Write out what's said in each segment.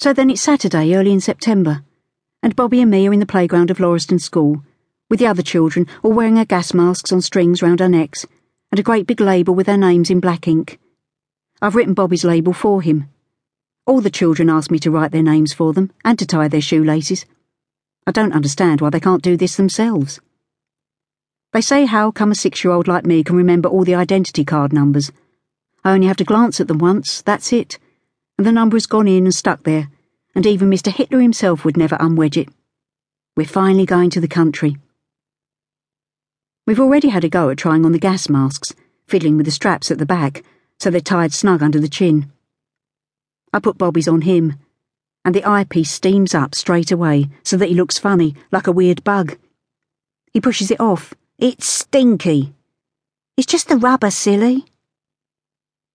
So then it's Saturday, early in September, and Bobby and me are in the playground of Lauriston School, with the other children all wearing our gas masks on strings round our necks, and a great big label with our names in black ink. I've written Bobby's label for him. All the children ask me to write their names for them and to tie their shoelaces. I don't understand why they can't do this themselves. They say how come a six year old like me can remember all the identity card numbers. I only have to glance at them once, that's it, the number has gone in and stuck there, and even Mr. Hitler himself would never unwedge it. We're finally going to the country. We've already had a go at trying on the gas masks, fiddling with the straps at the back, so they're tied snug under the chin. I put Bobby's on him, and the eyepiece steams up straight away so that he looks funny, like a weird bug. He pushes it off. It's stinky. It's just the rubber, silly.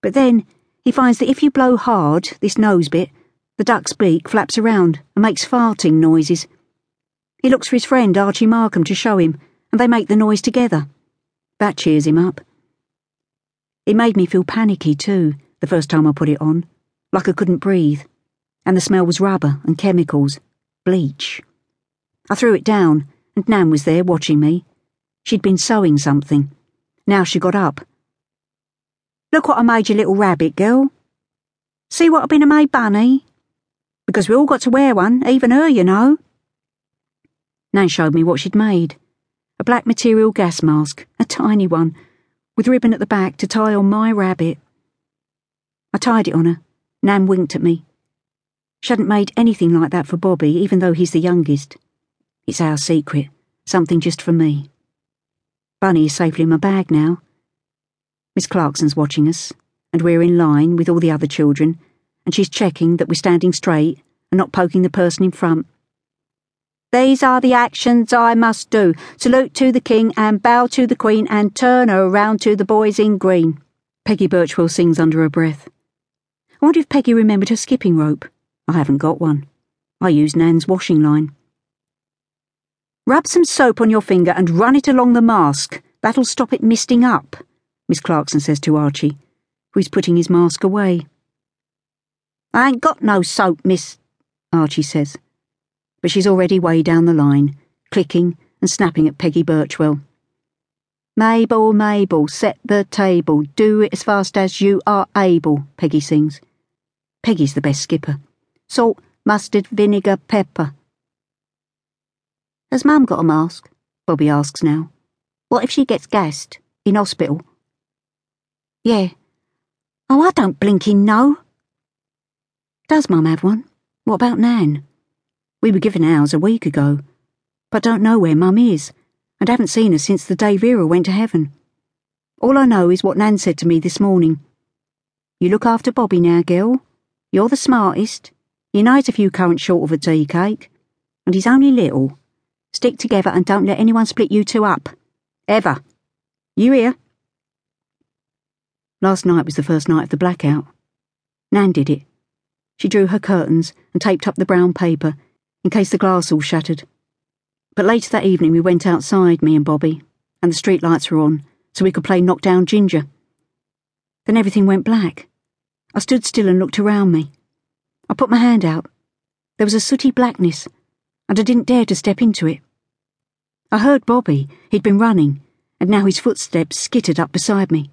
But then he finds that if you blow hard, this nose bit, the duck's beak flaps around and makes farting noises. He looks for his friend Archie Markham to show him, and they make the noise together. That cheers him up. It made me feel panicky too, the first time I put it on, like I couldn't breathe, and the smell was rubber and chemicals, bleach. I threw it down, and Nan was there watching me. She'd been sewing something. Now she got up Look what I made you, little rabbit girl. See what I've been a made bunny? Because we all got to wear one, even her, you know. Nan showed me what she'd made. A black material gas mask, a tiny one, with ribbon at the back to tie on my rabbit. I tied it on her. Nan winked at me. She hadn't made anything like that for Bobby, even though he's the youngest. It's our secret, something just for me. Bunny is safely in my bag now. Miss Clarkson's watching us, and we're in line with all the other children, and she's checking that we're standing straight and not poking the person in front. These are the actions I must do. Salute to the King and bow to the Queen and turn around to the boys in green. Peggy Birchwell sings under her breath. I wonder if Peggy remembered her skipping rope. I haven't got one. I use Nan's washing line. Rub some soap on your finger and run it along the mask. That'll stop it misting up. Miss Clarkson says to Archie, who is putting his mask away. I ain't got no soap, miss, Archie says. But she's already way down the line, clicking and snapping at Peggy Birchwell. Mabel, Mabel, set the table, do it as fast as you are able, Peggy sings. Peggy's the best skipper. Salt, mustard, vinegar, pepper. Has Mum got a mask? Bobby asks now. What if she gets gassed? In hospital? Yeah. Oh, I don't blinking know. Does Mum have one? What about Nan? We were given ours a week ago, but don't know where Mum is, and haven't seen her since the day Vera went to heaven. All I know is what Nan said to me this morning. You look after Bobby now, Gil. You're the smartest. He knows if you current short of a tea cake. And he's only little. Stick together and don't let anyone split you two up. Ever. You hear? Last night was the first night of the blackout. Nan did it. She drew her curtains and taped up the brown paper in case the glass all shattered. But later that evening we went outside, me and Bobby, and the street lights were on, so we could play knock down ginger. Then everything went black. I stood still and looked around me. I put my hand out. There was a sooty blackness, and I didn't dare to step into it. I heard Bobby. He'd been running, and now his footsteps skittered up beside me.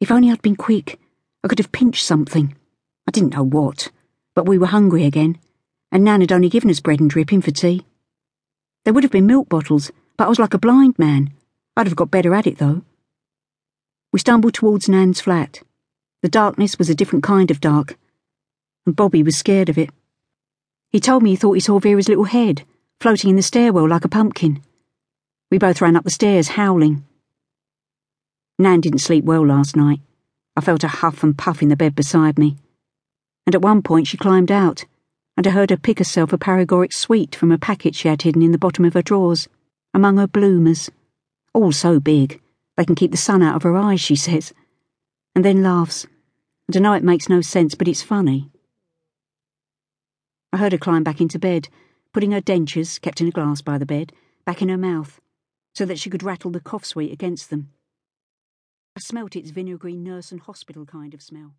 If only I'd been quick, I could have pinched something. I didn't know what, but we were hungry again, and Nan had only given us bread and dripping for tea. There would have been milk bottles, but I was like a blind man. I'd have got better at it, though. We stumbled towards Nan's flat. The darkness was a different kind of dark, and Bobby was scared of it. He told me he thought he saw Vera's little head floating in the stairwell like a pumpkin. We both ran up the stairs, howling. Nan didn't sleep well last night. I felt her huff and puff in the bed beside me. And at one point she climbed out, and I heard her pick herself a paregoric sweet from a packet she had hidden in the bottom of her drawers, among her bloomers. All so big, they can keep the sun out of her eyes, she says. And then laughs. I know it makes no sense, but it's funny. I heard her climb back into bed, putting her dentures, kept in a glass by the bed, back in her mouth, so that she could rattle the cough sweet against them. I smelt its vinegary nurse and hospital kind of smell.